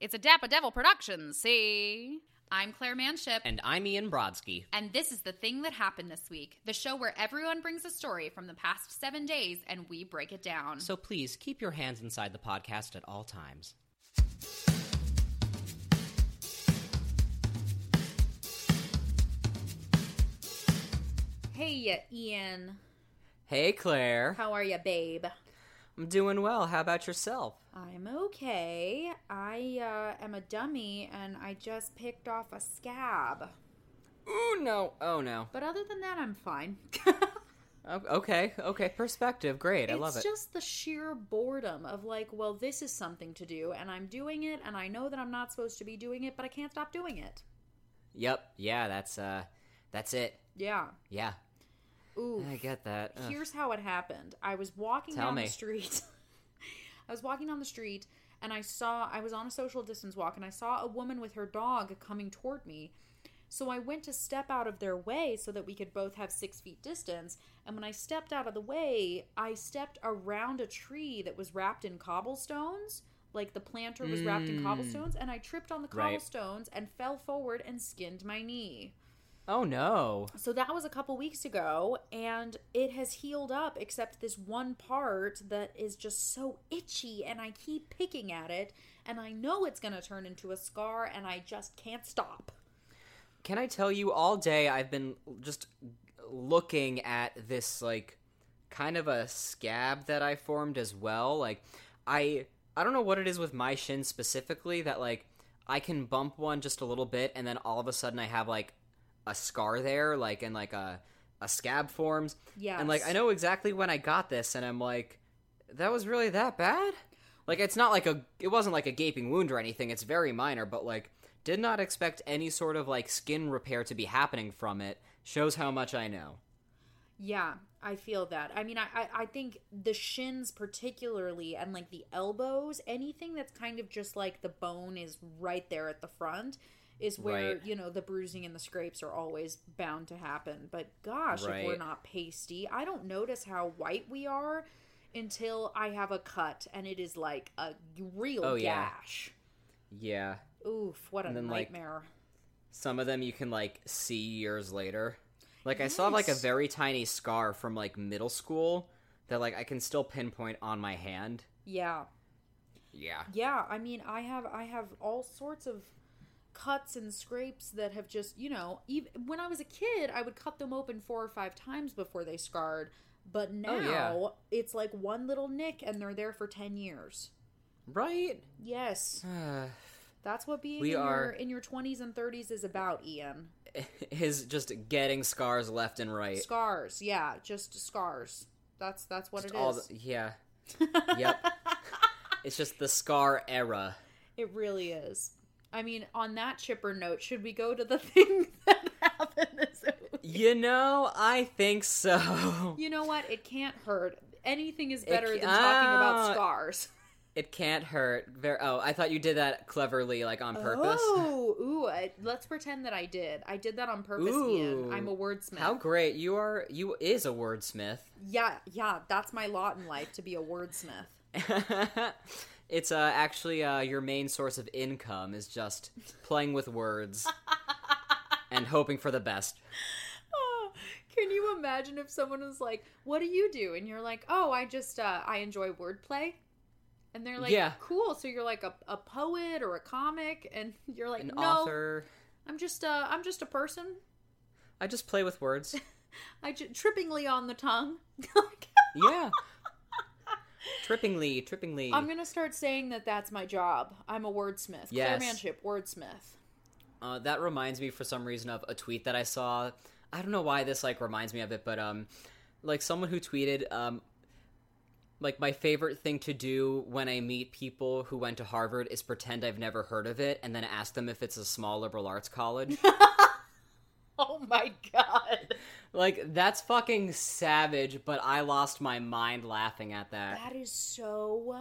It's a Dappa Devil production, see? I'm Claire Manship. And I'm Ian Brodsky. And this is the thing that happened this week the show where everyone brings a story from the past seven days and we break it down. So please keep your hands inside the podcast at all times. Hey, Ian. Hey, Claire. How are you, babe? I'm doing well. How about yourself? I'm okay. I uh, am a dummy and I just picked off a scab. Ooh, no. Oh, no. But other than that, I'm fine. Okay, okay. Perspective. Great. I love it. it's just the sheer boredom of like, well, this is something to do, and I'm doing it, and I know that I'm not supposed to be doing it, but I can't stop doing it. Yep. Yeah, that's, uh, that's it. Yeah. Yeah. Ooh. I get that. Ugh. Here's how it happened. I was walking Tell down me. the street. I was walking down the street and I saw I was on a social distance walk and I saw a woman with her dog coming toward me. So I went to step out of their way so that we could both have six feet distance. And when I stepped out of the way, I stepped around a tree that was wrapped in cobblestones. Like the planter was wrapped in Mm. cobblestones, and I tripped on the Right. cobblestones and fell forward and skinned my knee. Oh, no. So that was a couple weeks ago, and it has healed up, except this one part that is just so itchy, and I keep picking at it, and I know it's going to turn into a scar, and I just can't stop. Can I tell you, all day I've been just looking at this, like, kind of a scab that I formed as well. Like, I. I don't know what it is with my shin specifically that, like, I can bump one just a little bit and then all of a sudden I have, like, a scar there, like, and, like, a, a scab forms. Yeah. And, like, I know exactly when I got this and I'm like, that was really that bad? Like, it's not like a. It wasn't like a gaping wound or anything. It's very minor, but, like, did not expect any sort of like skin repair to be happening from it shows how much i know Yeah, I feel that. I mean, I, I, I think the shins, particularly, and like the elbows, anything that's kind of just like the bone is right there at the front, is where, Right. you know, the bruising and the scrapes are always bound to happen. But gosh, if we're not pasty, I don't notice how white we are until I have a cut and it is like a real Oh, gash. yeah Oof, what a then, like, nightmare. some of them you can like see years later like i still have like a very tiny scar from like middle school that like i can still pinpoint on my hand yeah. yeah Yeah, I mean, I have I have all sorts of cuts and scrapes that have just, you know, even when I was a kid, I would cut them open four or five times before they scarred, but oh, now Oh, yeah. it's like one little nick and they're there for 10 years. right Yes, that's what being We in your in your 20s and 30s is about, Ian. is just getting scars left and right Scars. Yeah, just scars. That's that's what Just it is. the- yeah yep it's just the scar era It really is. I mean, on that chipper note, should we go to the thing that happened this week? you know i think so You know what? It can't hurt. Anything is better than talking about Ah. scars. It can't hurt. Oh, I thought you did that cleverly, like on purpose. Oh, ooh! I, let's pretend that I did. I did that on purpose, Ian. I'm a wordsmith. How great you are! You is a wordsmith. Yeah, yeah. That's my lot in life to be a wordsmith. it's uh, actually uh, your main source of income is just playing with words and hoping for the best. Oh, can you imagine if someone was like, "What do you do?" and you're like, "Oh, I just uh, I enjoy wordplay." And they're like, Yeah. cool. So you're like a, a poet or a comic, and you're like, An no, author. I'm just uh, I'm just a person. I just play with words. I ju- trippingly on the tongue. yeah. Trippingly, trippingly. I'm gonna start saying that that's my job. I'm a wordsmith. Yes. Clairemanship, wordsmith. Uh, that reminds me, for some reason, of a tweet that I saw. I don't know why this like reminds me of it, but um, like someone who tweeted um, like my favorite thing to do when I meet people who went to Harvard is pretend I've never heard of it, and then ask them if it's a small liberal arts college. Oh my god. like that's fucking savage, but I lost my mind laughing at that. That is so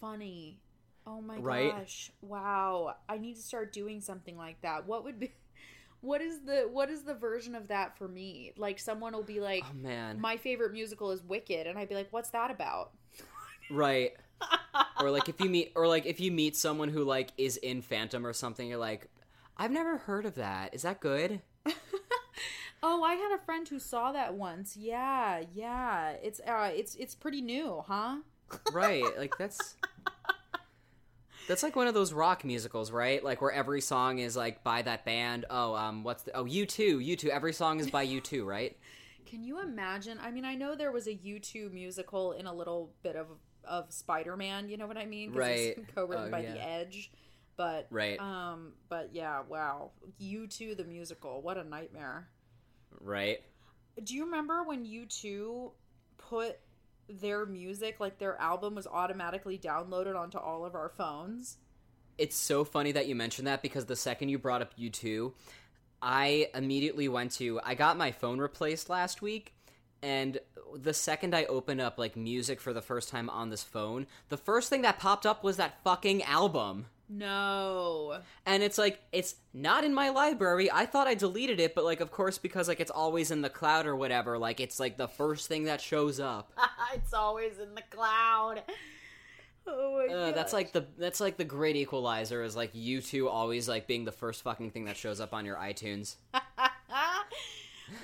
funny. Oh my Right? gosh. Wow. I need to start doing something like that. What would be what is the what is the version of that for me? Like someone will be like Oh man, my favorite musical is Wicked and I'd be like what's that about? right? or like if you meet or like if you meet someone who like is in Phantom or something, you're like, I've never heard of that. Is that good? oh, I had a friend who saw that once. Yeah, yeah. It's uh it's it's pretty new, huh? right. Like that's That's like one of those rock musicals, right? Like where every song is like by that band. Oh, um what's the Oh, U2. U2. Every song is by U2, right? Can you imagine? I mean, I know there was a U2 musical in a little bit of of Spider-Man, you know what I mean? Right. It's co-written Oh, by yeah. The Edge. But Right. um but yeah, wow. U2 the musical. What a nightmare. Right. Do you remember when U2 put their music, like their album was automatically downloaded onto all of our phones? It's so funny that you mentioned that because the second you brought up U2, I immediately went to I got my phone replaced last week and the second I opened up like music for the first time on this phone, the first thing that popped up was that fucking album. No. And it's like it's not in my library. I thought I deleted it, but like of course because like it's always in the cloud or whatever, like it's like the first thing that shows up. it's always in the cloud. Oh my Uh, that's like the that's like the great equalizer is like U2 always like being the first fucking thing that shows up on your iTunes.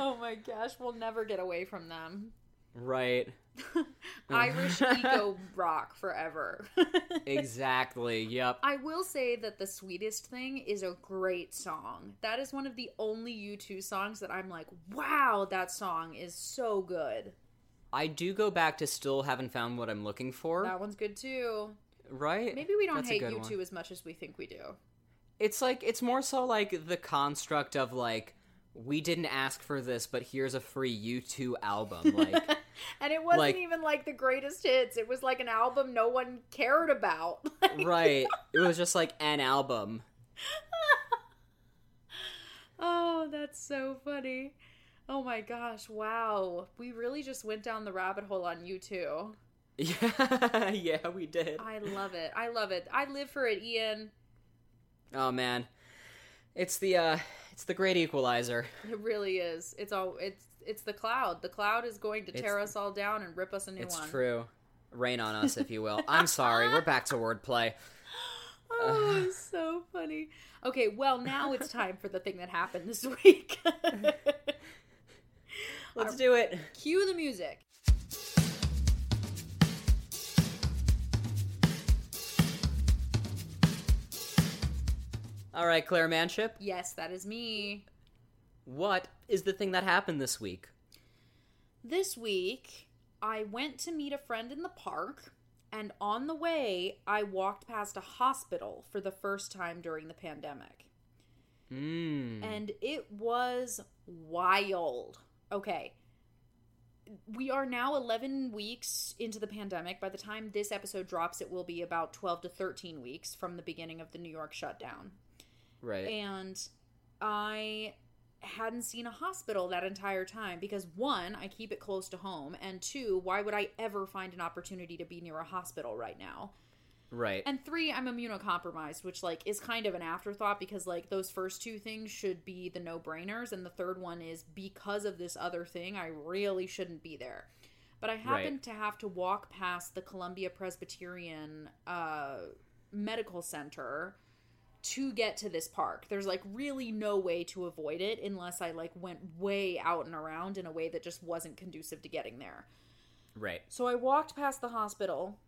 oh my gosh, we'll never get away from them. Right. Irish eco rock forever. Exactly. Yep. I will say that the sweetest thing is a great song. That is one of the only U2 songs that I'm like, wow, that song is so good. I do go back to still haven't found what I'm looking for. That one's good too. right? Maybe we don't That's hate U2 one. as much as we think we do. It's like it's more so like the construct of like we didn't ask for this, but here's a free U2 album. Like and it wasn't Like- even like the greatest hits. It was like an album no one cared about. right. It was just like an album. Oh, that's so funny. Oh my gosh, wow. We really just went down the rabbit hole on U2. Yeah, yeah, we did. I love it. I love it. I live for it, Ian. Oh man. It's the uh it's the great equalizer. It really is. It's all it's it's the cloud. The cloud is going to tear It's- us all down and rip us a new It's one. It's true. Rain on us, if you will. I'm sorry. We're back to wordplay. Oh, so funny. Okay, well now it's time for the thing that happened this week. Let's do it. Cue the music. All right, Claire Manship. Yes, that is me. What is the thing that happened this week? This week, I went to meet a friend in the park, and on the way, I walked past a hospital for the first time during the pandemic. Mmm. And it was wild. Okay. We are now 11 weeks into the pandemic. By the time this episode drops, it will be about 12 to 13 weeks from the beginning of the New York shutdown. Right. And I hadn't seen a hospital that entire time because one, I keep it close to home, and two, why would I ever find an opportunity to be near a hospital right now? right. And three, I'm immunocompromised, which like is kind of an afterthought because like those first two things should be the no-brainers, and the third one is because of this other thing, I really shouldn't be there. But I happened Right. to have to walk past the Columbia Presbyterian uh, Medical Center to get to this park. There's like really no way to avoid it unless I like went way out and around in a way that just wasn't conducive to getting there. right. So I walked past the hospital.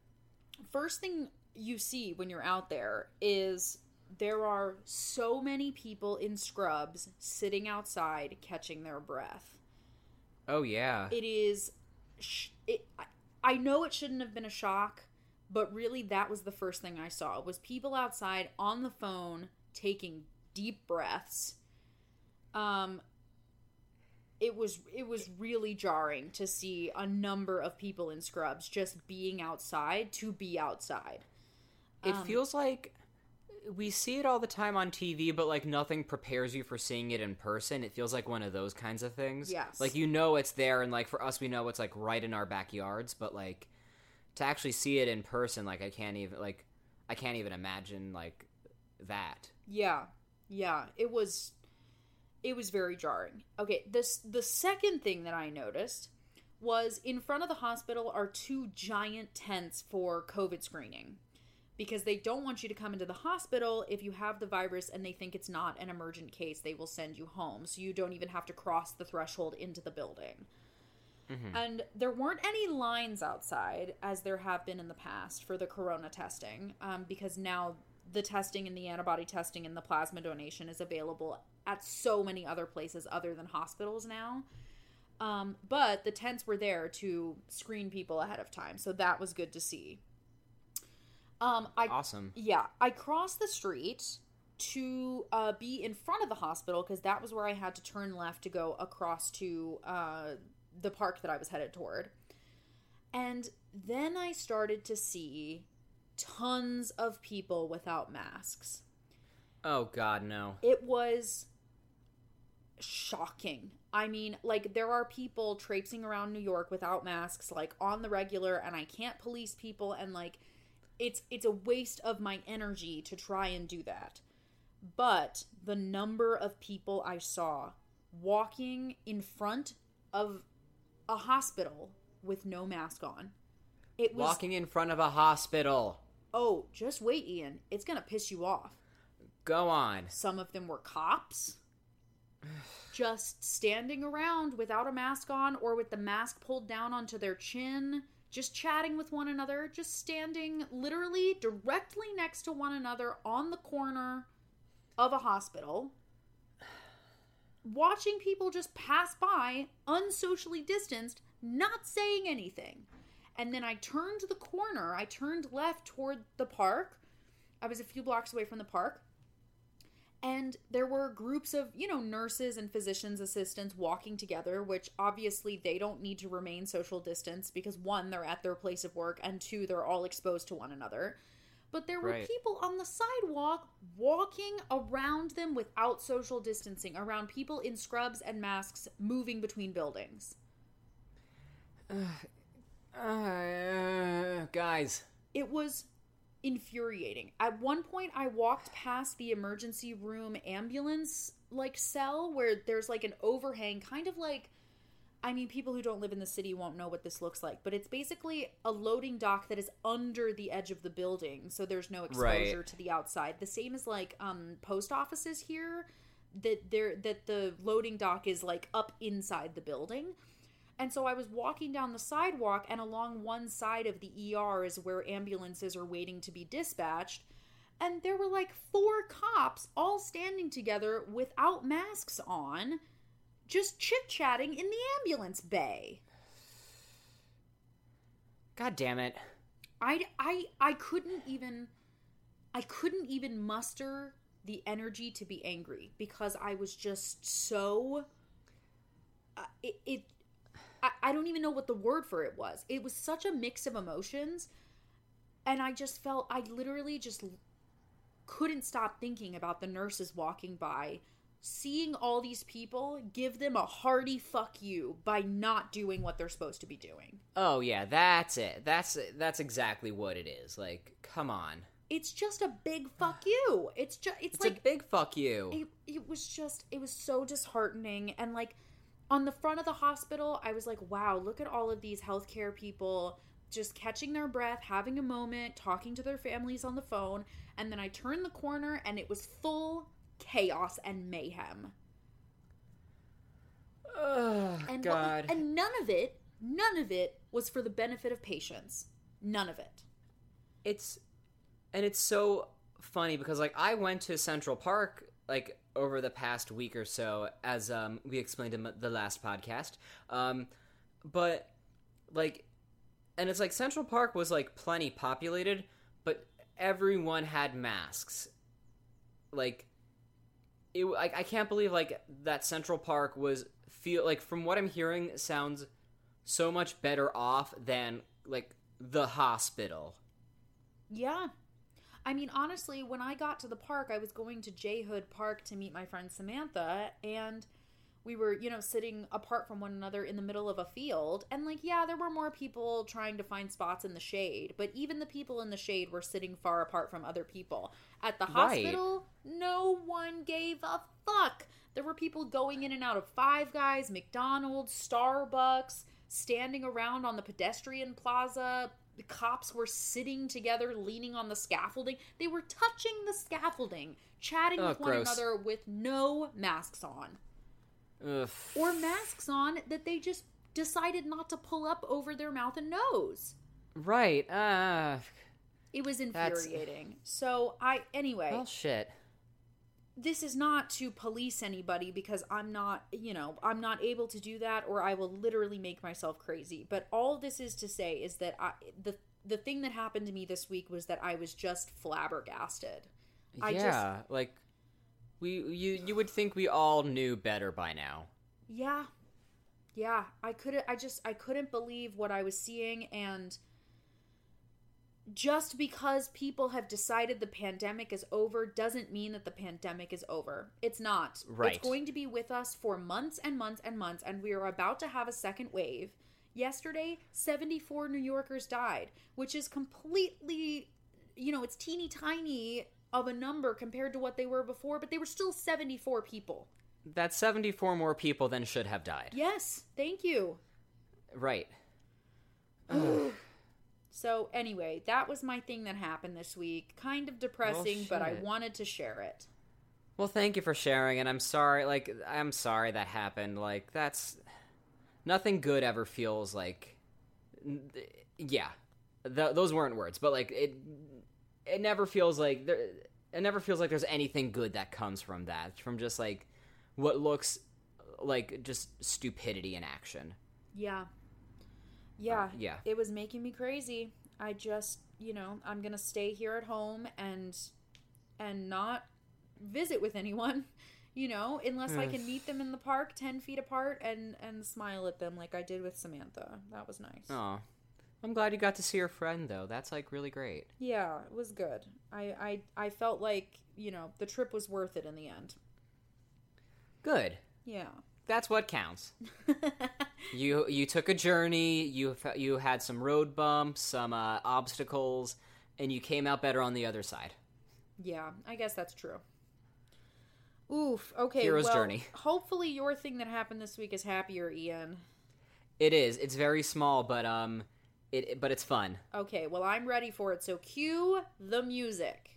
First thing you see when you're out there is there are so many people in scrubs sitting outside catching their breath. Oh yeah. It is sh- it I- I know it shouldn't have been a shock, but really that was the first thing I saw was people outside on the phone taking deep breaths. Um it was it was really jarring to see a number of people in scrubs just being outside to be outside. It Um, feels like we see it all the time on TV, but like nothing prepares you for seeing it in person. It feels like one of those kinds of things. Yes. Like you know it's there, and like for us, we know it's like right in our backyards, but like to actually see it in person, like I can't even like I can't even imagine like that. Yeah. Yeah, it was it was very jarring. Okay, this the second thing that I noticed was in front of the hospital are two giant tents for COVID screening because they don't want you to come into the hospital if you have the virus and they think it's not an emergent case. They will send you home. So you don't even have to cross the threshold into the building. Mm-hmm. And there weren't any lines outside, as there have been in the past, for the corona testing, um, because now the testing and the antibody testing and the plasma donation is available at so many other places other than hospitals now. Um, but the tents were there to screen people ahead of time, so that was good to see. Um, I Awesome. yeah, I crossed the street to uh, be in front of the hospital because that was where I had to turn left to go across to uh, the park that I was headed toward. And then I started to see tons of people without masks. Oh God, no. It was shocking. I mean, like there are people traipsing around New York without masks like on the regular and I can't police people and like it's it's a waste of my energy to try and do that. But the number of people I saw walking in front of a hospital with no mask on. It was Walking in front of a hospital. oh, just wait, Ian. It's going to piss you off. Go on. Some of them were cops. Just standing around without a mask on or with the mask pulled down onto their chin, just chatting with one another, just standing literally directly next to one another on the corner of a hospital. Watching people just pass by, unsocially distanced, not saying anything. And then I turned the corner, I turned left toward the park. I was a few blocks away from the park and there were groups of you know nurses and physicians assistants walking together which obviously they don't need to remain social distance because one they're at their place of work and two they're all exposed to one another but there were Right. people on the sidewalk walking around them without social distancing around people in scrubs and masks moving between buildings Uh, guys. it was infuriating. At one point I walked past the emergency room ambulance like cell where there's like an overhang kind of like I mean people who don't live in the city won't know what this looks like, but it's basically a loading dock that is under the edge of the building so there's no exposure Right. to the outside. The same as like um post offices here that there that the loading dock is like up inside the building. And so I was walking down the sidewalk, and along one side of the ER is where ambulances are waiting to be dispatched. And there were like four cops all standing together without masks on, just chit chatting in the ambulance bay. God damn it. I, I, I couldn't even, I couldn't even muster the energy to be angry because I was just so. Uh, it, it I, I don't even know what the word for it was. It was such a mix of emotions, and I just felt I literally just couldn't stop thinking about the nurses walking by, seeing all these people give them a hearty fuck you by not doing what they're supposed to be doing. Oh yeah, that's it. That's that's exactly what it is. Like, come on. It's just a big fuck you. It's just it's, It's like a big fuck you. it, it was just it was so disheartening and like on the front of the hospital i was like wow look at all of these healthcare people just catching their breath having a moment talking to their families on the phone and then i turned the corner and it was full chaos and mayhem oh and God. and none of it none of it was for the benefit of patients none of it it's and it's so funny because like I went to Central Park like over the past week or so as um we explained in the last podcast. Um but like and it's like Central Park was like plenty populated, but everyone had masks. Like it like I can't believe like that Central Park was feel like from what I'm hearing sounds so much better off than like the hospital. Yeah. I mean, honestly, when I got to the park, I was going to J Hood Park to meet my friend Samantha, and we were, you know, sitting apart from one another in the middle of a field. And, like, yeah, there were more people trying to find spots in the shade, but even the people in the shade were sitting far apart from other people. At the Right. hospital, no one gave a fuck. There were people going in and out of Five Guys, McDonald's, Starbucks, standing around on the pedestrian plaza. The cops were sitting together, leaning on the scaffolding. They were touching the scaffolding, chatting Oh, with one gross. another with no masks on. Ugh. Or masks on that they just decided not to pull up over their mouth and nose. Right. Uh. It was That's- infuriating. So I anyway, Well, shit. this is not to police anybody because I'm not, you know, I'm not able to do that or I will literally make myself crazy. But all this is to say is that I the the thing that happened to me this week was that I was just flabbergasted. I just- yeah. Like, we you you would think we all knew better by now. Yeah. Yeah, I couldn't I just I couldn't believe what I was seeing and just because people have decided the pandemic is over doesn't mean that the pandemic is over. It's not. Right. It's going to be with us for months and months and months and we are about to have a second wave. Yesterday, 74 New Yorkers died, which is completely you know, it's teeny tiny of a number compared to what they were before, but they were still 74 people. That's 74 more people than should have died. Yes, thank you. Right. So anyway, that was my thing that happened this week. Kind of depressing, but I wanted to share it. Well, thank you for sharing, and I'm sorry. Like, I'm sorry that happened. Like, that's nothing good ever feels like. Yeah, Th- those weren't words, but like it. It never feels like there. It never feels like there's anything good that comes from that. From just like what looks like just stupidity in action. Yeah. Yeah. Uh, yeah. It was making me crazy. I just, you know, I'm going to stay here at home and and not visit with anyone, you know, unless I can meet them in the park 10 feet apart and and smile at them like I did with Samantha. That was nice. Oh, I'm glad you got to see your friend though. That's like really great. Yeah, it was good. I I I felt like, you know, the trip was worth it in the end. Good. Yeah. That's what counts. You you took a journey. You you had some road bumps, some uh, obstacles, and you came out better on the other side. Yeah, I guess that's true. Oof. Okay. Hero's well, journey. Hopefully, your thing that happened this week is happier, Ian. It is. It's very small, but um, it but it's fun. Okay. Well, I'm ready for it. So, cue the music.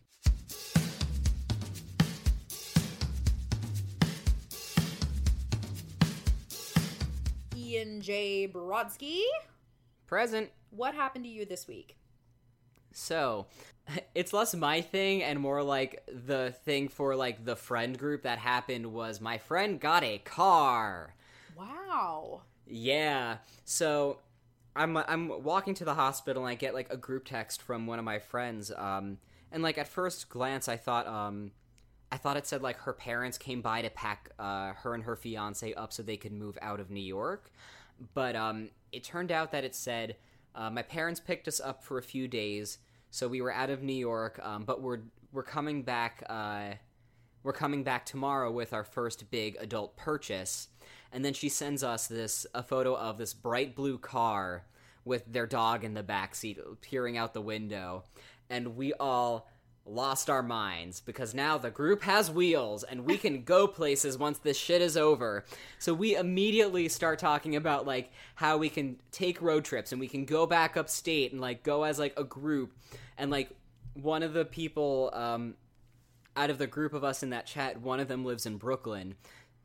Ian J. Brodsky, Present. what happened to you this week? So, it's less my thing and more like the thing for like the friend group that happened was my friend got a car. Wow. Yeah. So I'm I'm walking to the hospital and I get like a group text from one of my friends. Um, and like at first glance, I thought um, I thought it said like her parents came by to pack uh, her and her fiance up so they could move out of New York. But um, it turned out that it said uh, my parents picked us up for a few days, so we were out of New York. Um, but we're we're coming back. Uh, we're coming back tomorrow with our first big adult purchase and then she sends us this a photo of this bright blue car with their dog in the back seat peering out the window. And we all lost our minds because now the group has wheels and we can go places once this shit is over. So we immediately start talking about like how we can take road trips and we can go back upstate and like go as like a group. And like one of the people um out of the group of us in that chat, one of them lives in Brooklyn.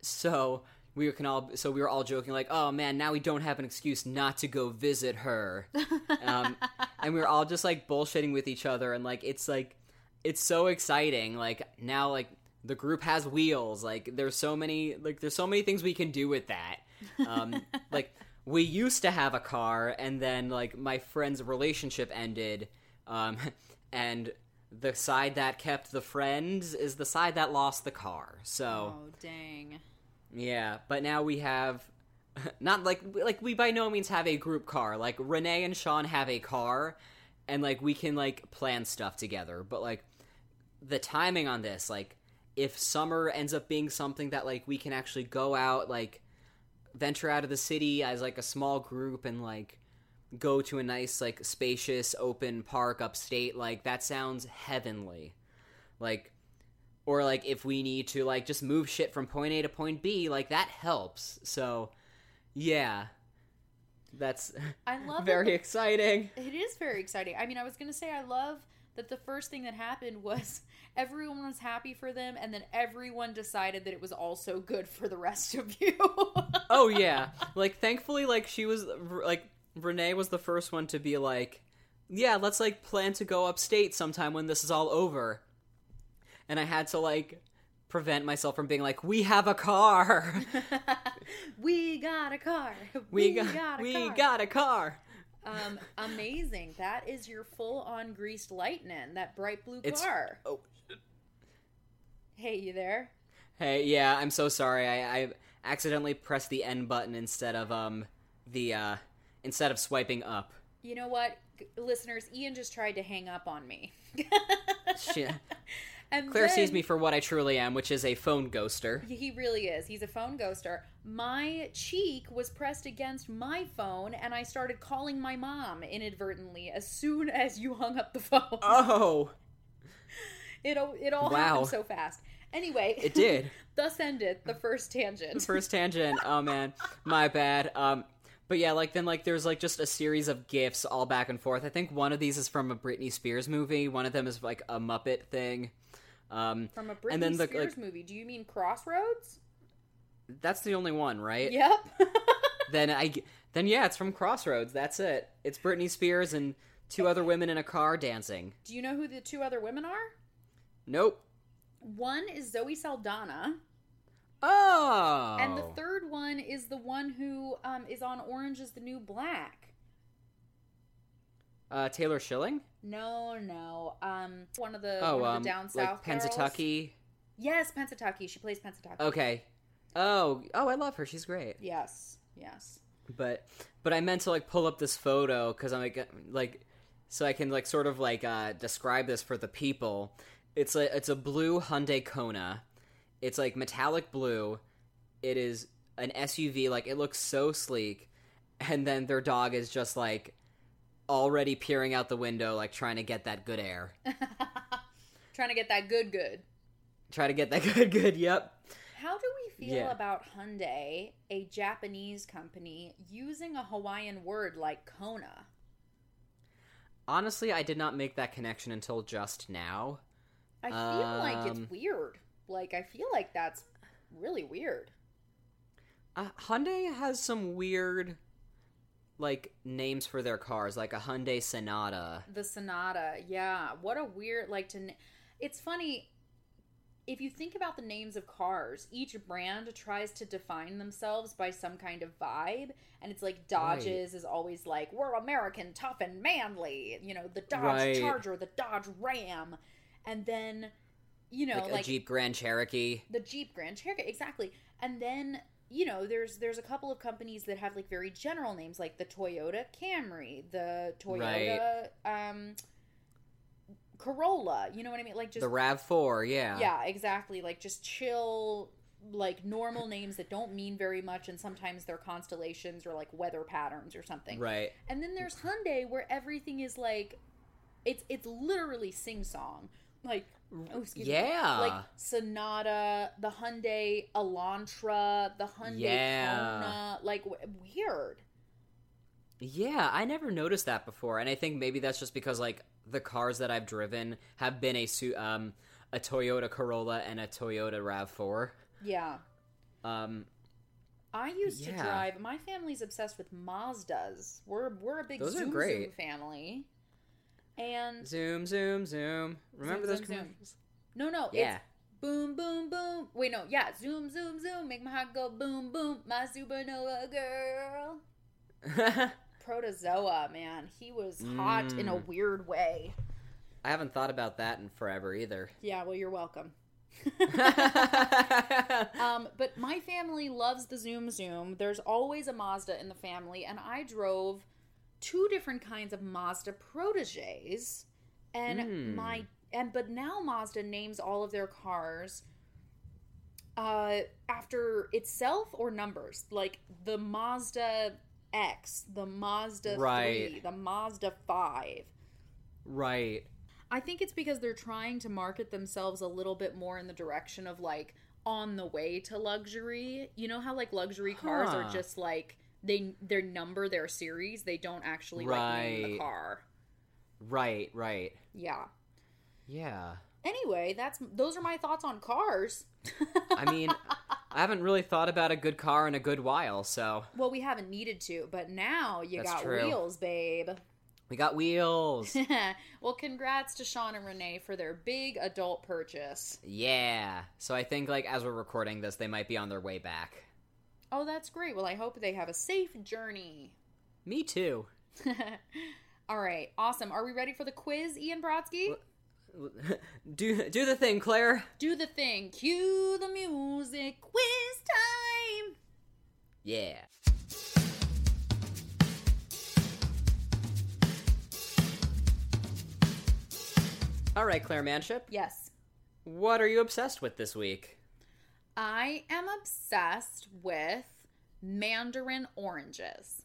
So we can all so we were all joking like, "Oh man, now we don't have an excuse not to go visit her." um, and we were all just like bullshitting with each other and like it's like it's so exciting. Like now like the group has wheels. Like there's so many like there's so many things we can do with that. Um, like we used to have a car and then like my friend's relationship ended um, and the side that kept the friends is the side that lost the car. So Oh, dang. Yeah, but now we have not like like we by no means have a group car. Like Renee and Sean have a car and like we can like plan stuff together. But like the timing on this, like if summer ends up being something that like we can actually go out like venture out of the city as like a small group and like go to a nice like spacious open park upstate like that sounds heavenly like or like if we need to like just move shit from point A to point B like that helps so yeah That's I love very exciting. It is very exciting. I mean, I was going to say I love that the first thing that happened was everyone was happy for them and then everyone decided that it was also good for the rest of you. Oh yeah, like thankfully, like she was like Renee was the first one to be like, yeah, let's like plan to go upstate sometime when this is all over, and I had to like prevent myself from being like, we have a car, we got a car. we got, a we car. got a car. Um, amazing. That is your full on greased lightning, that bright blue It's- car. Oh. Hey, you there? Hey, yeah, I'm so sorry. I, I accidentally pressed the N button instead of um the uh instead of swiping up. You know what? G- Listeners, Ian just tried to hang up on me. Shit. and Claire sees me for what I truly am, which is a phone ghoster. He really is. He's a phone ghoster. My cheek was pressed against my phone, and I started calling my mom inadvertently as soon as you hung up the phone. Oh, It all- it all Wow. happened so fast. Anyway, it did. thus ended the first tangent. First tangent. Oh man, my bad. Um, but yeah, like then like there's like just a series of gifs all back and forth. I think one of these is from a Britney Spears movie. One of them is like a Muppet thing. Um, From a Britney And then the, Spears like- movie. Do you mean Crossroads? that's the only one, right? Yep. Then I then yeah, it's from Crossroads. That's it. It's Britney Spears and two other women in a car dancing. Do you know who the two other women are? Nope. One is Zoe Saldana, Oh. and the third one is the one who um, is on Orange is the New Black. Uh, Taylor Schilling. No, no. Um, one of the Oh, one of um, the down south like. Pennsatucky. Yes, Pennsatucky. She plays Pennsatucky. Okay. Oh, oh, I love her. She's great. Yes, yes. But but I meant to like pull up this photo because I'm like like so I can like sort of like uh describe this for the people. It's a it's a blue Hyundai Kona. It's like metallic blue. It is an SUV. Like it looks so sleek, and then their dog is just like already peering out the window, like trying to get that good air. Trying to get that good, good. Try to get that good good. Yep. How do we feel Yeah. about Hyundai, a Japanese company, using a Hawaiian word like Kona? Honestly, I did not make that connection until just now. I feel like Um, it's weird. Like I feel like that's really weird. Uh, Hyundai has some weird, like names for their cars, like a Hyundai Sonata. The Sonata, yeah. What a weird like to. It's funny if you think about the names of cars. Each brand tries to define themselves by some kind of vibe, and it's like Dodges is always like we're American, tough and manly. You know, the Dodge Right. Charger, the Dodge Ram, and then you know like, like, a Jeep Grand Cherokee. the Jeep Grand Cherokee, exactly. And then you know, there's there's a couple of companies that have like very general names, like the Toyota Camry, the Toyota um, Corolla. You know what I mean? Like just the Rav Four, yeah, yeah, exactly. Like just chill, like normal names that don't mean very much, and sometimes they're constellations or like weather patterns or something. right. And then there's Hyundai, where everything is like, it's it's literally sing song. Like, oh, excuse me. Yeah. Like Sonata, the Hyundai Elantra, the Hyundai Yeah. Kona. Like, w- weird. Yeah, I never noticed that before, and I think maybe that's just because like the cars that I've driven have been a um a Toyota Corolla and a Toyota Rav Four. Yeah. Um, I used to drive. My family's obsessed with Mazdas. We're we're a big Those are Zoom great. Zoom family. And zoom, zoom, zoom. Remember Zoom, those zoom, zoom. commercials? no, no, Yeah. it's boom, boom, boom. Wait, no, yeah, zoom, zoom, zoom. Make my heart go boom, boom. My supernova girl. Protozoa, man, he was hot in a Mm. weird way. I haven't thought about that in forever either. Yeah, well, you're welcome. Um, but my family loves the Zoom Zoom. There's always a Mazda in the family, and I drove two different kinds of Mazda proteges. And Mm. my and but now Mazda names all of their cars uh after itself or numbers. Like the Mazda X, the Mazda Right. 3, the Mazda 5. right. I think it's because they're trying to market themselves a little bit more in the direction of like on the way to luxury. You know how like luxury cars are just like they they number their series. They don't actually like name the car. Right, right. Yeah. Yeah. Anyway, that's those are my thoughts on cars. I mean, I haven't really thought about a good car in a good while, so well, we haven't needed to, but now you That's got true. wheels, babe. we got wheels. well, congrats to Sean and Renee for their big adult purchase. yeah. So I think like as we're recording this, they might be on their way back. Oh, that's great. Well, I hope they have a safe journey. Me too. All right, awesome. Are we ready for the quiz, Ian Brodsky? do do the thing, Claire. Do the thing. Cue the music. Quiz time. Yeah. All right, Claire Manship. Yes. What are you obsessed with this week? I am obsessed with mandarin oranges.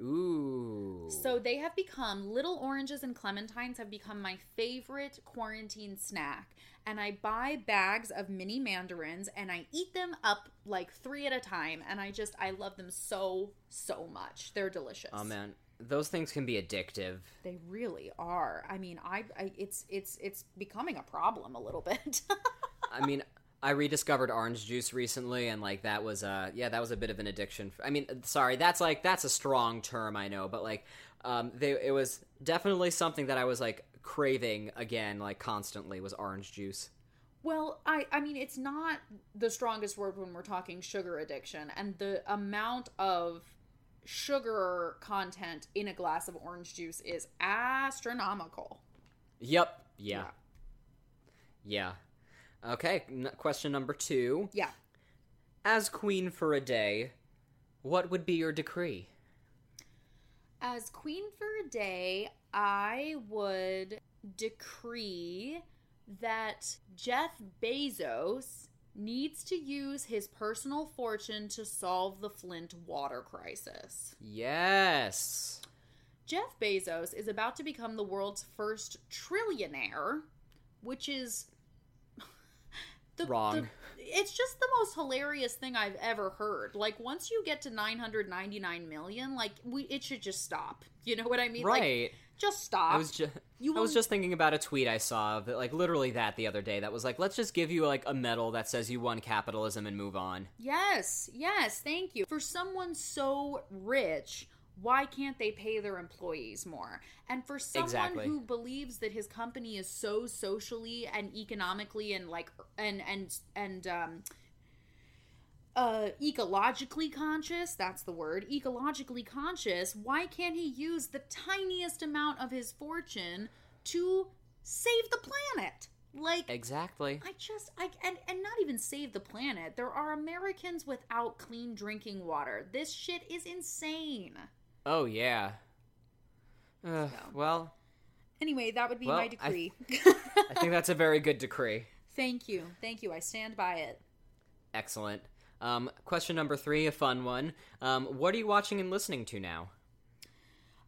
Ooh. So they have become little oranges and clementines have become my favorite quarantine snack. And I buy bags of mini mandarins and I eat them up like 3 at a time and I just I love them so so much. They're delicious. Oh man, those things can be addictive. They really are. I mean, I, I it's it's it's becoming a problem a little bit. I mean, I rediscovered orange juice recently, and like that was a yeah that was a bit of an addiction. I mean, sorry, that's like that's a strong term, I know, but like um they it was definitely something that I was like craving again, like constantly was orange juice. Well, I I mean it's not the strongest word when we're talking sugar addiction and the amount of sugar content in a glass of orange juice is astronomical. Yep. Yeah. Yeah. Okay. N- question number two: Yeah. As queen for a day, what would be your decree? As queen for a day, I would decree that Jeff Bezos needs to use his personal fortune to solve the Flint water crisis. Yes. Jeff Bezos is about to become the world's first trillionaire, which is the, Wrong. the- it's just the most hilarious thing I've ever heard. Like once you get to 999 million, like we it should just stop. You know what I mean? Like Right. just stop. I was just You I was just thinking about a tweet I saw that like literally that the other day that was like let's just give you like a medal that says you won capitalism and move on. Yes, yes, thank you. For someone so rich, why can't they pay their employees more? And for someone Exactly. who believes that his company is so socially and economically and like and and and um uh ecologically conscious, that's the word, ecologically conscious, why can't he use the tiniest amount of his fortune to save the planet? Like Exactly. I just I and and not even save the planet. There are Americans without clean drinking water. This shit is insane. Oh yeah. Uh, well, Anyway, that would be Well, my I- decree. I think that's a very good decree. Thank you. Thank you. I stand by it. Excellent. Um, question number three, a fun one. Um, what are you watching and listening to now?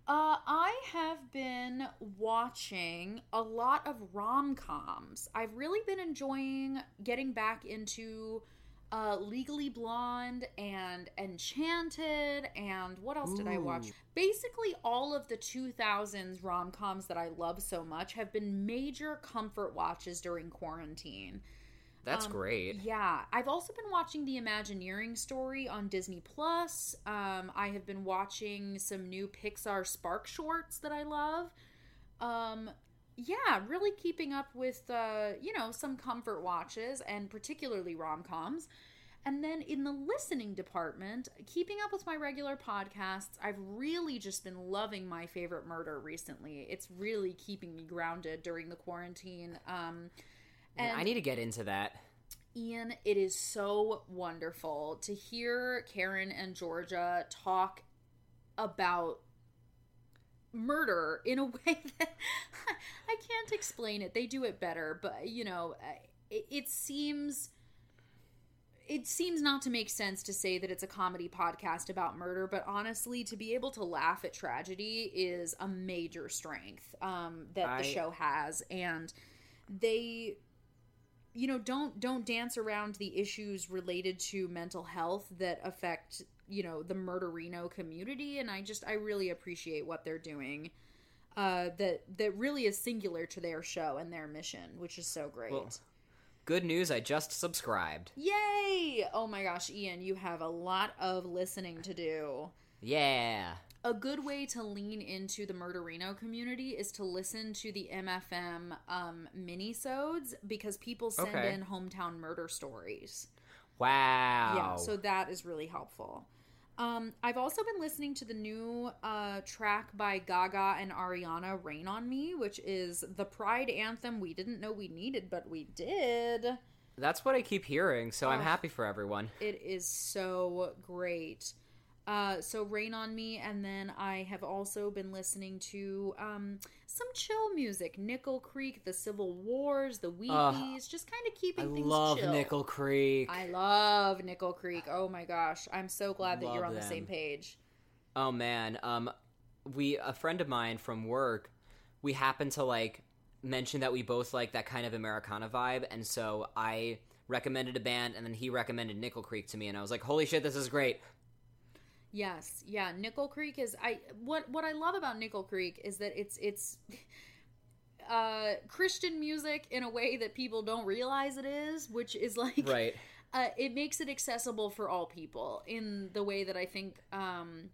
Uh, I have been watching a lot of rom coms. I've really been enjoying getting back into uh, Legally Blonde and Enchanted, and what else did I watch? Basically, all of the 2000s rom coms that I love so much have been major comfort watches during quarantine. That's Um, great. Yeah, I've also been watching the Imagineering story on Disney Plus. Um, I have been watching some new Pixar Spark shorts that I love. Um, yeah, really keeping up with uh, you know some comfort watches and particularly rom coms. And then in the listening department, keeping up with my regular podcasts, I've really just been loving my favorite murder recently. It's really keeping me grounded during the quarantine. Um, Yeah, I need to get into that. Ian, it is so wonderful to hear Karen and Georgia talk about murder in a way that I can't explain it. They do it better, but you know, it, it seems it seems not to make sense to say that it's a comedy podcast about murder, but honestly, to be able to laugh at tragedy is a major strength um, that I- the show has, and they you know don't don't dance around the issues related to mental health that affect you know the murderino community and i just i really appreciate what they're doing uh that that really is singular to their show and their mission which is so great Well, Good news, I just subscribed. yay oh my gosh ian you have a lot of listening to do Yeah. a good way to lean into the murderino community is to listen to the mfm um minisodes because people send Okay. in hometown murder stories Wow. Yeah, so that is really helpful. Um, I've also been listening to the new uh, track by Gaga and Ariana, Rain on Me, which is the Pride anthem we didn't know we needed, but we did. That's what I keep hearing, so I'm happy for everyone. It is so great. Uh, so Rain on Me, and then I have also been listening to um, some chill music, Nickel Creek, The Civil Wars, The Weepies, just kind of I keeping things love chill. Nickel Creek. I love Nickel Creek. Oh my gosh, I'm so glad that you're on the same page. Oh man, um we a friend of mine from work, we happened to like mention that we both like that kind of Americana vibe and so I recommended a band and then he recommended Nickel Creek to me and I was like, "Holy shit, this is great." Yes, yeah. Nickel Creek is I what what I love about Nickel Creek is that it's it's uh Christian music in a way that people don't realize it is, which is like Right. uh, it makes it accessible for all people in the way that I think um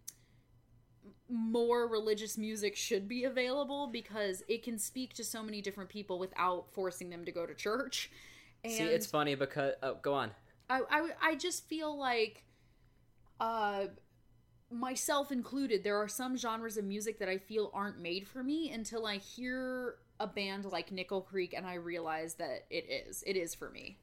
more religious music should be available because it can speak to so many different people without forcing them to go to church. And See, it's funny because oh, go on. I, I, I just feel like, uh, myself included, there are some genres of music that I feel aren't made for me until I hear a band like Nickel Creek and I realize that it is. It is for me.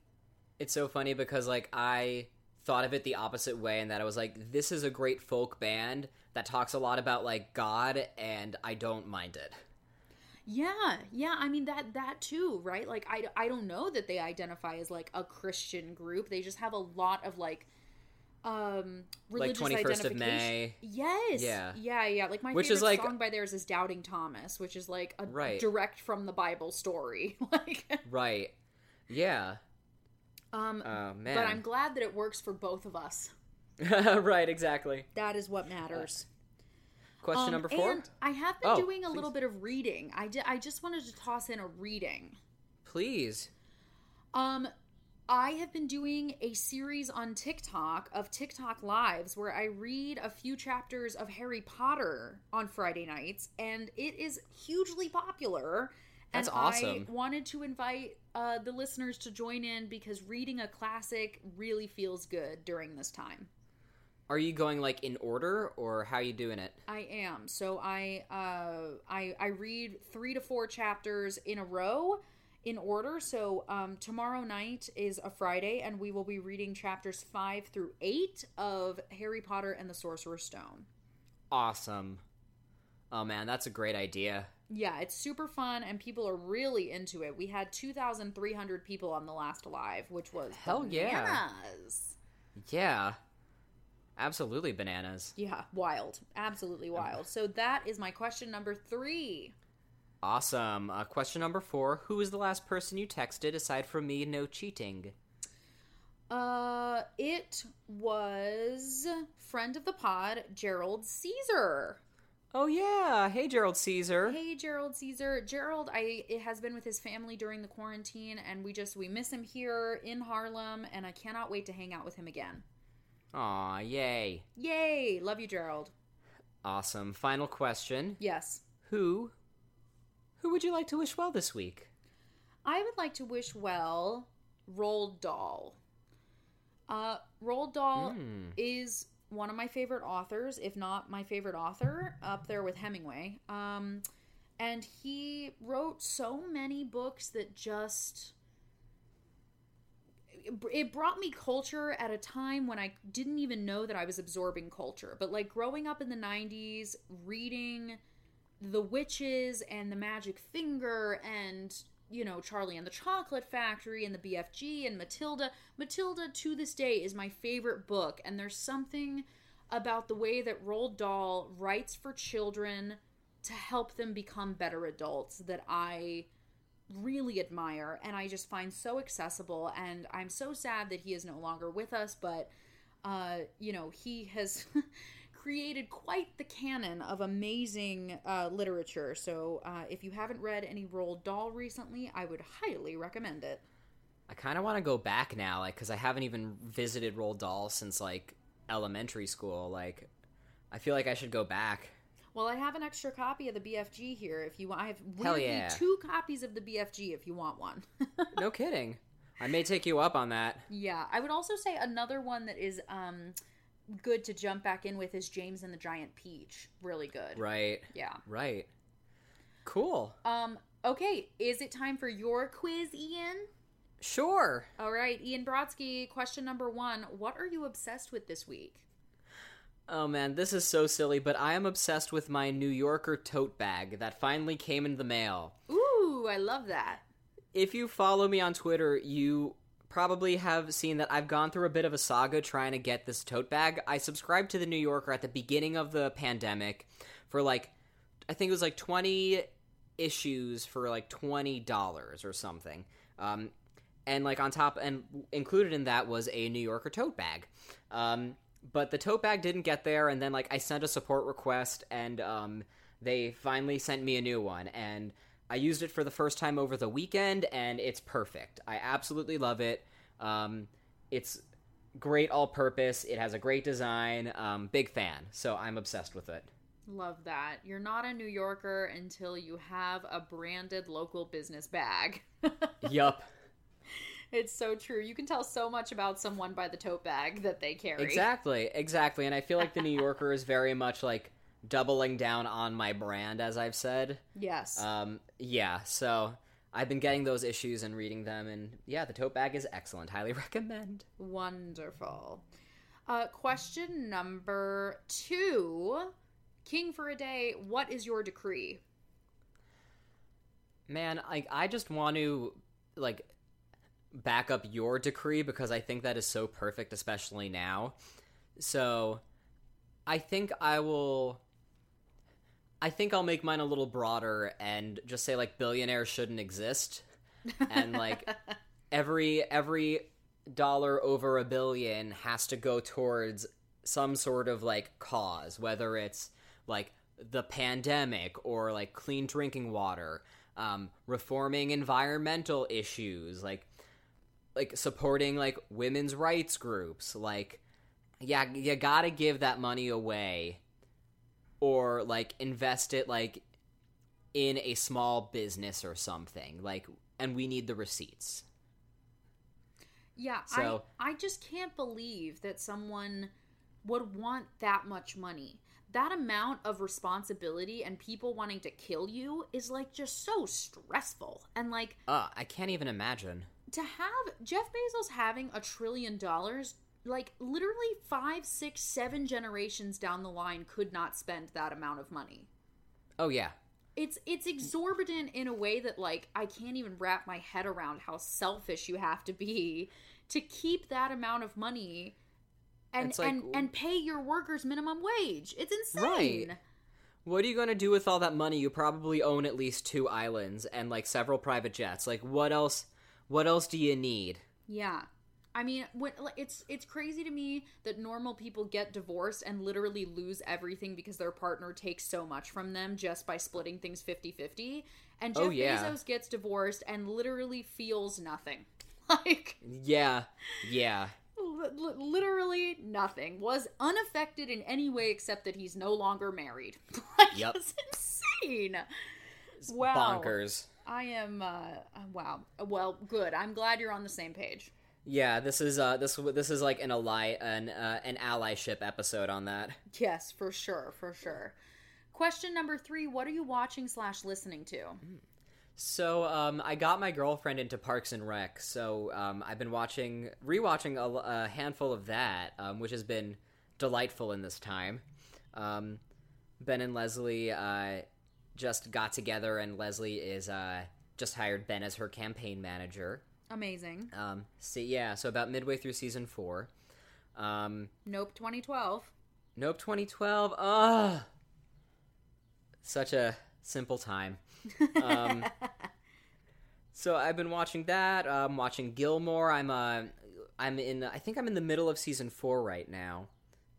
It's so funny because like I thought of it the opposite way and that I was like, this is a great folk band that talks a lot about like God and I don't mind it. Yeah, yeah. I mean that that too, right? Like I, I don't know that they identify as like a Christian group. They just have a lot of like um Like religious 21st of identification. May. Yes. Yeah. Yeah, yeah. Like my Which favorite is, like- song by theirs is Doubting Thomas, which is like a Right. direct from the Bible story. like Right. Yeah. um Oh man. but I'm glad that it works for both of us. right, exactly. That is what matters. Question Um, number 4. And I have been Oh, doing a please. little bit of reading. I did I just wanted to toss in a reading. Please. Um, I have been doing a series on TikTok of TikTok lives where I read a few chapters of Harry Potter on Friday nights, and it is hugely popular. That's and awesome. I wanted to invite uh, the listeners to join in because reading a classic really feels good during this time. Are you going like in order or how are you doing it? I am. So I uh I I read 3 to 4 chapters in a row in order. So um tomorrow night is a Friday and we will be reading chapters 5 through 8 of Harry Potter and the Sorcerer's Stone. Awesome. Oh man, that's a great idea. Yeah, it's super fun and people are really into it. We had 2300 people on the last live, which was Hell yeah. bananas. Yeah. Absolutely bananas. Yeah, wild. Absolutely wild. So that is my question number 3. Awesome. Uh, question number 4. Who was the last person you texted aside from me no cheating? Uh, it was friend of the pod, Gerald Caesar. Oh yeah. Hey Gerald Caesar. Hey, Gerald Caesar. Gerald, I it has been with his family during the quarantine, and we just we miss him here in Harlem, and I cannot wait to hang out with him again. Aw, yay. Yay! Love you, Gerald. Awesome. Final question. Yes, Who who would you like to wish well this week? I would like to wish well Roald Dahl. Uh, Roald Dahl Hmm. is one of my favorite authors, if not my favorite author, up there with Hemingway. Um, and he wrote so many books that just it brought me culture at a time when I didn't even know that I was absorbing culture. But like growing up in the 90s, reading The Witches and The Magic Finger and you know, Charlie and the Chocolate Factory and the BFG and Matilda. Matilda to this day is my favorite book, and there's something about the way that Roald Dahl writes for children to help them become better adults that I really admire and I just find so accessible. And I'm so sad that he is no longer with us, but, uh, you know, he has. created quite the canon of amazing uh, literature. So, uh, if you haven't read any Roald Dahl recently, I would highly recommend it. I kind of want to go back now, like, because I haven't even visited Roald Dahl since like elementary school. Like, I feel like I should go back. Well, I have an extra copy of the BFG here. If you want, I have weirdly yeah. two copies of the BFG. If you want one. No kidding. I may take you up on that. yeah, I would also say another one that is um good to jump back in with is James and the Giant Peach. Really good. Right. Yeah. Right. Cool. Um. Okay. Is it time for your quiz, Ian? Sure. All right, Ian Brodsky. Question number one: What are you obsessed with this week? Oh man, this is so silly, but I am obsessed with my New Yorker tote bag that finally came in the mail. Ooh, I love that. If you follow me on Twitter, you probably have seen that I've gone through a bit of a saga trying to get this tote bag. I subscribed to the New Yorker at the beginning of the pandemic for like I think it was like 20 issues for like $20 or something. Um and like on top and included in that was a New Yorker tote bag. Um but the tote bag didn't get there and then like I sent a support request and um they finally sent me a new one and I used it for the first time over the weekend and it's perfect. I absolutely love it. Um it's great all purpose. It has a great design. Um big fan. So I'm obsessed with it. Love that. You're not a New Yorker until you have a branded local business bag. yup. It's so true. You can tell so much about someone by the tote bag that they carry. Exactly, exactly. And I feel like the New Yorker is very much like doubling down on my brand, as I've said. Yes. Um, yeah, so I've been getting those issues and reading them, and yeah, the tote bag is excellent. Highly recommend. Wonderful. Uh, question number two King for a day, what is your decree? Man, I I just want to like back up your decree because I think that is so perfect, especially now. So I think I will I think I'll make mine a little broader and just say like billionaires shouldn't exist. And like every every dollar over a billion has to go towards some sort of like cause, whether it's like the pandemic or like clean drinking water, um, reforming environmental issues, like like supporting like women's rights groups, like yeah, you gotta give that money away or like invest it like in a small business or something like and we need the receipts Yeah, So- I I just can't believe that someone would want that much money. That amount of responsibility and people wanting to kill you is like just so stressful. And like uh i can't even imagine to have Jeff Bezos having a trillion dollars, like literally five, six, seven generations down the line could not spend that amount of money. oh yeah It's it's exorbitant in a way that like I can't even wrap my head around how selfish you have to be to keep that amount of money and like- and and pay your workers minimum wage. It's insane. Right. what are you gonna do with all that money you probably own at least two islands and like several private jets like what else what else do you need Yeah. I mean, when, it's it's crazy to me that normal people get divorced and literally lose everything because their partner takes so much from them just by splitting things 50-50. And Jeff Oh, yeah. Bezos gets divorced and literally feels nothing. Like yeah yeah li- literally nothing. Was unaffected in any way except that he's no longer married. like, Yep. It's insane. It's Wow. bonkers I am uh wow. Well, good. I'm glad you're on the same page. Yeah this is uh this this is like an ally an uh, an allyship episode on that Yes, for sure, for sure. Question number three: What are you watching slash listening to? So um, I got my girlfriend into Parks and Rec, so um, I've been watching, rewatching a, a handful of that, um, which has been delightful in this time. Um, ben and Leslie uh, just got together, and Leslie is uh, just hired Ben as her campaign manager. Amazing. Um, so yeah, so about midway through season four. Um, Nope, 2012. Nope, 2012. Ugh. Such a simple time. Um, So I've been watching that. I'm watching Gilmore. I'm uh, I'm in. I think I'm in the middle of season four right now.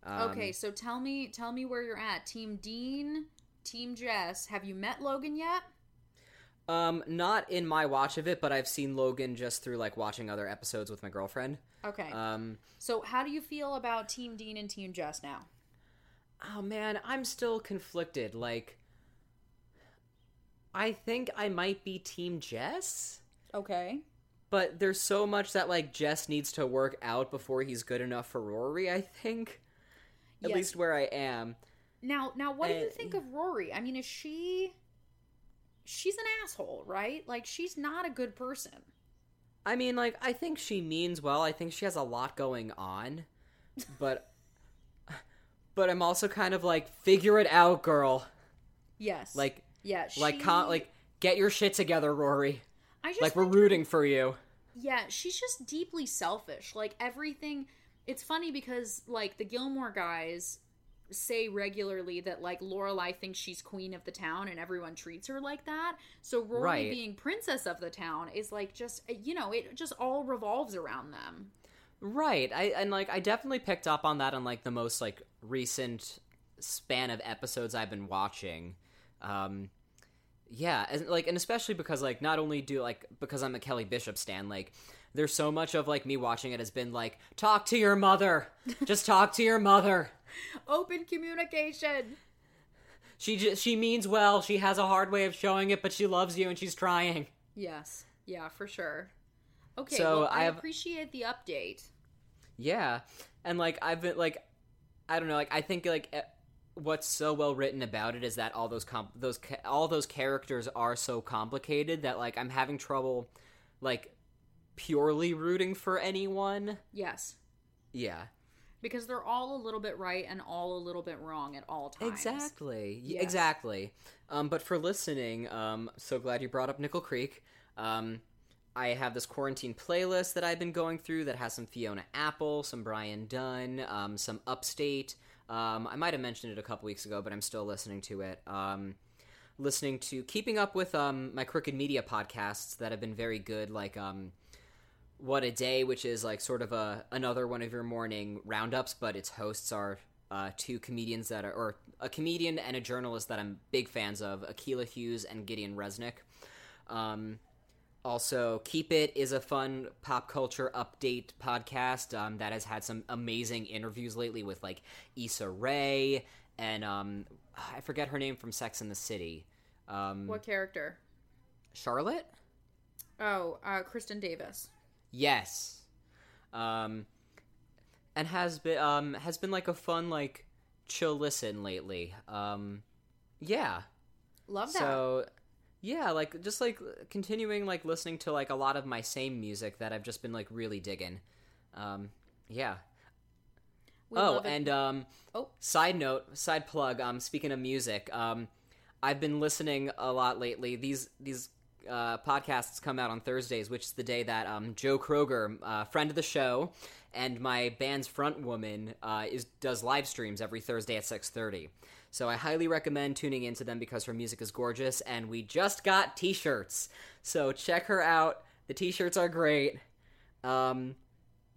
Um, okay, so tell me tell me where you're at. Team Dean, Team Jess. Have you met Logan yet? Um, not in my watch of it, but I've seen Logan just through like watching other episodes with my girlfriend. Okay. Um, so how do you feel about Team Dean and Team Jess now? oh man, I'm still conflicted. Like, I think I might be Team Jess, Okay. but there's so much that like Jess needs to work out before he's good enough for Rory. I think, at Yes. least where I am. Now, now, what do you think of Rory? I mean, is she? She's an asshole, right? Like, she's not a good person. I mean, like, I think she means well. I think she has a lot going on, but, but I'm also kind of like, figure it out, girl. Yes. Like, yeah, she, like, con- like, get your shit together, Rory. I just Like, we're rooting for you. Yeah, she's just deeply selfish. Like everything. It's funny because like the Gilmore guys say regularly that like Lorelai thinks she's queen of the town and everyone treats her like that. So Rory Right. being princess of the town is like just you know it just all revolves around them. Right. I and like I definitely picked up on that on like the most like recent span of episodes I've been watching. Um yeah, and like and especially because like not only do like because I'm a Kelly Bishop stan, like there's so much of like me watching it has been like talk to your mother. Just talk to your mother. Open communication. She just she means well. She has a hard way of showing it, but she loves you and she's trying. Yes. Yeah, for sure. Okay, So, well, I, I have- appreciate the update. Yeah, and like I've been like, I don't know, like I think like what's so well written about it is that all those comp- those ca- all those characters are so complicated that like I'm having trouble like purely rooting for anyone. Yes. Yeah, Because they're all a little bit right and all a little bit wrong at all times. exactly, exactly. Um, but for listening, um, so glad you brought up Nickel Creek. Um, I have this quarantine playlist that I've been going through that has some Fiona Apple, some Brian Dunn, um, some Upstate. Um, I might have mentioned it a couple weeks ago, but I'm still listening to it. Um, listening to keeping up with um, my Crooked Media podcasts that have been very good, like um, What a Day, which is like sort of a another one of your morning roundups, but its hosts are uh, two comedians that are, or a comedian and a journalist that I'm big fans of, Akilah Hughes and Gideon Resnick. Um, also, Keep It is a fun pop culture update podcast um, that has had some amazing interviews lately with like Issa Rae and um, I forget her name from Sex in the City. Um, What character? Charlotte? Oh, uh, Kristin Davis. Yes. Um, and has been um has been like a fun like chill listen lately. Um, yeah. Love that. So yeah, like just like continuing like listening to like a lot of my same music that I've just been like really digging. Um, yeah. We oh, and um, Oh. side note, side plug. Um, speaking of music, um, I've been listening a lot lately. These these uh, podcasts come out on Thursdays, which is the day that um, Joe Kroger, uh, friend of the show, and my band's front woman uh, is does live streams every Thursday at six thirty. So I highly recommend tuning into them because her music is gorgeous, and we just got T-shirts. So check her out. The T-shirts are great. Um,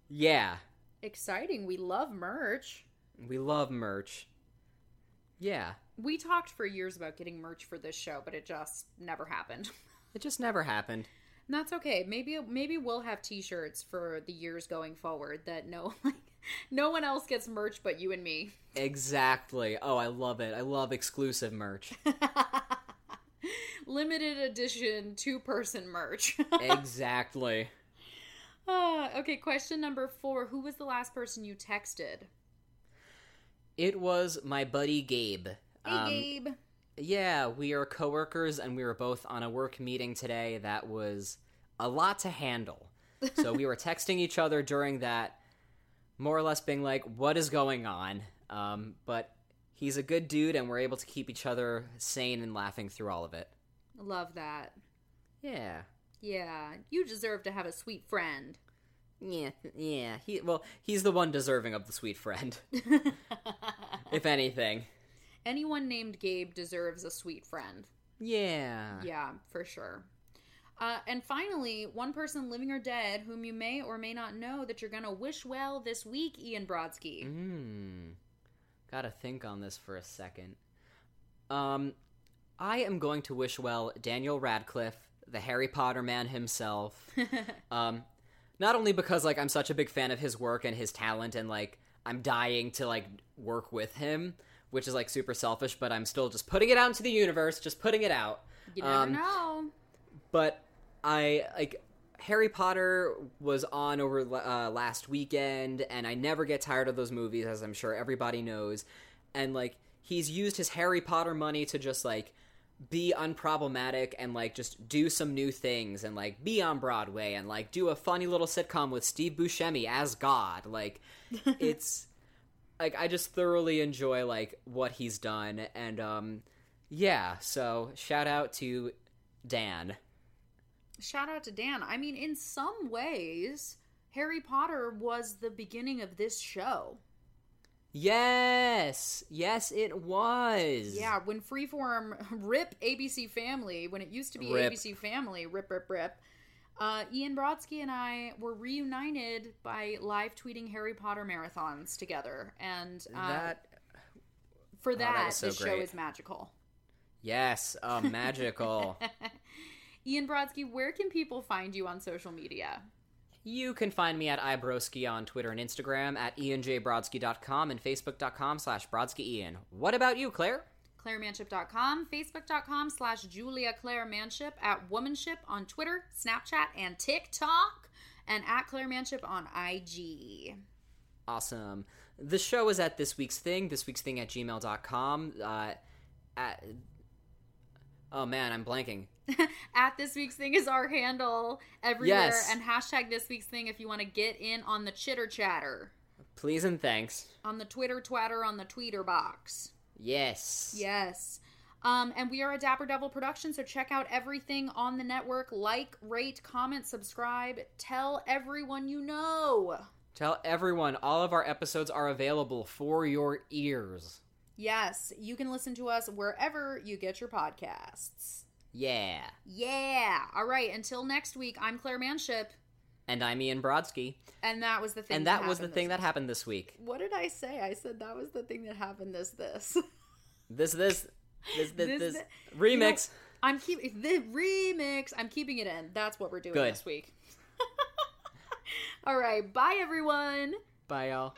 yeah, Exciting. We love merch. we love merch. Yeah. We talked for years about getting merch for this show, but it just never happened. It just never happened. And that's okay. Maybe maybe we'll have t-shirts for the years going forward that no like no one else gets merch but you and me. Exactly. Oh, I love it. I love exclusive merch. Limited edition two-person merch. exactly. Ah, okay, question number 4. Who was the last person you texted? It was my buddy Gabe. Hey Um, Gabe. Yeah, we are coworkers and we were both on a work meeting today that was a lot to handle. So we were texting each other during that, more or less being like, what is going on? Um, but he's a good dude and we're able to keep each other sane and laughing through all of it. Love that. Yeah. Yeah, you deserve to have a sweet friend. Yeah, yeah. He well, he's the one deserving of the sweet friend, if anything. Anyone named Gabe deserves a sweet friend. Yeah. Yeah, for sure. Uh, and finally, one person living or dead whom you may or may not know that you're going to wish well this week, Ian Brodsky. Hmm. Gotta think on this for a second. Um, I am going to wish well Daniel Radcliffe, the Harry Potter man himself. um, not only because like I'm such a big fan of his work and his talent, and like I'm dying to like work with him, which is like super selfish, but I'm still just putting it out into the universe, just putting it out. You never Um, know. but I like Harry Potter was on over uh, last weekend, and I never get tired of those movies, as I'm sure everybody knows. And like he's used his Harry Potter money to just like be unproblematic and like just do some new things and like be on Broadway and like do a funny little sitcom with Steve Buscemi as God. Like it's like I just thoroughly enjoy like what he's done and um yeah, so shout out to Dan. Shout out to Dan. I mean, in some ways, Harry Potter was the beginning of this show. Yes, yes, it was. Yeah, when Freeform rip ABC Family, when it used to be Rip. ABC Family, rip, rip, rip. Uh, Ian Brodsky and I were reunited by live tweeting Harry Potter marathons together, and uh, that. for that that, so the show is magical. Yes, uh, magical. Ian Brodsky, where can people find you on social media? you can find me at iBroski on Twitter and Instagram, at ianjbrodsky.com, and facebook.com slash brodskyian. What about you, Claire? ClaireManship.com, Facebook.com slash Julia Claire Manship, at Womanship on Twitter, Snapchat, and TikTok, and at Claire Manship on IG. Awesome. The show is at this week's thing, this week's thing at gmail.com. Uh, at, oh man, I'm blanking. at this week's thing is our handle everywhere, Yes. and hashtag this week's thing if you want to get in on the chitter chatter, Please and thanks. on the Twitter twatter, on the tweeter box. Yes. Yes. Um, and we are a Dapper Devil production, so check out everything on the network. Like, rate, comment, subscribe. Tell everyone you know. Tell everyone all of our episodes are available for your ears. Yes, you can listen to us wherever you get your podcasts. Yeah. Yeah. All right. Until next week, I'm Claire Manship, And I'm Ian Brodsky. and that was the thing. And that was the thing this that happened this week. What did I say? I said that was the thing that happened. This, this. This, this, this, this, This- this, th- remix. I'm keeping the remix. I'm keeping it in. That's what we're doing Good. this week. All right. Bye, everyone. Bye, y'all.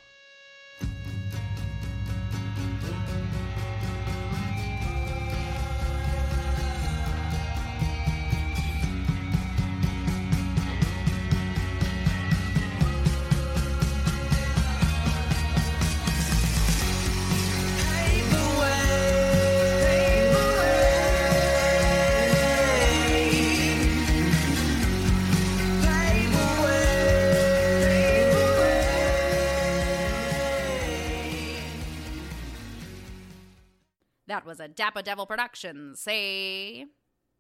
Was a Dapper Devil production. Say.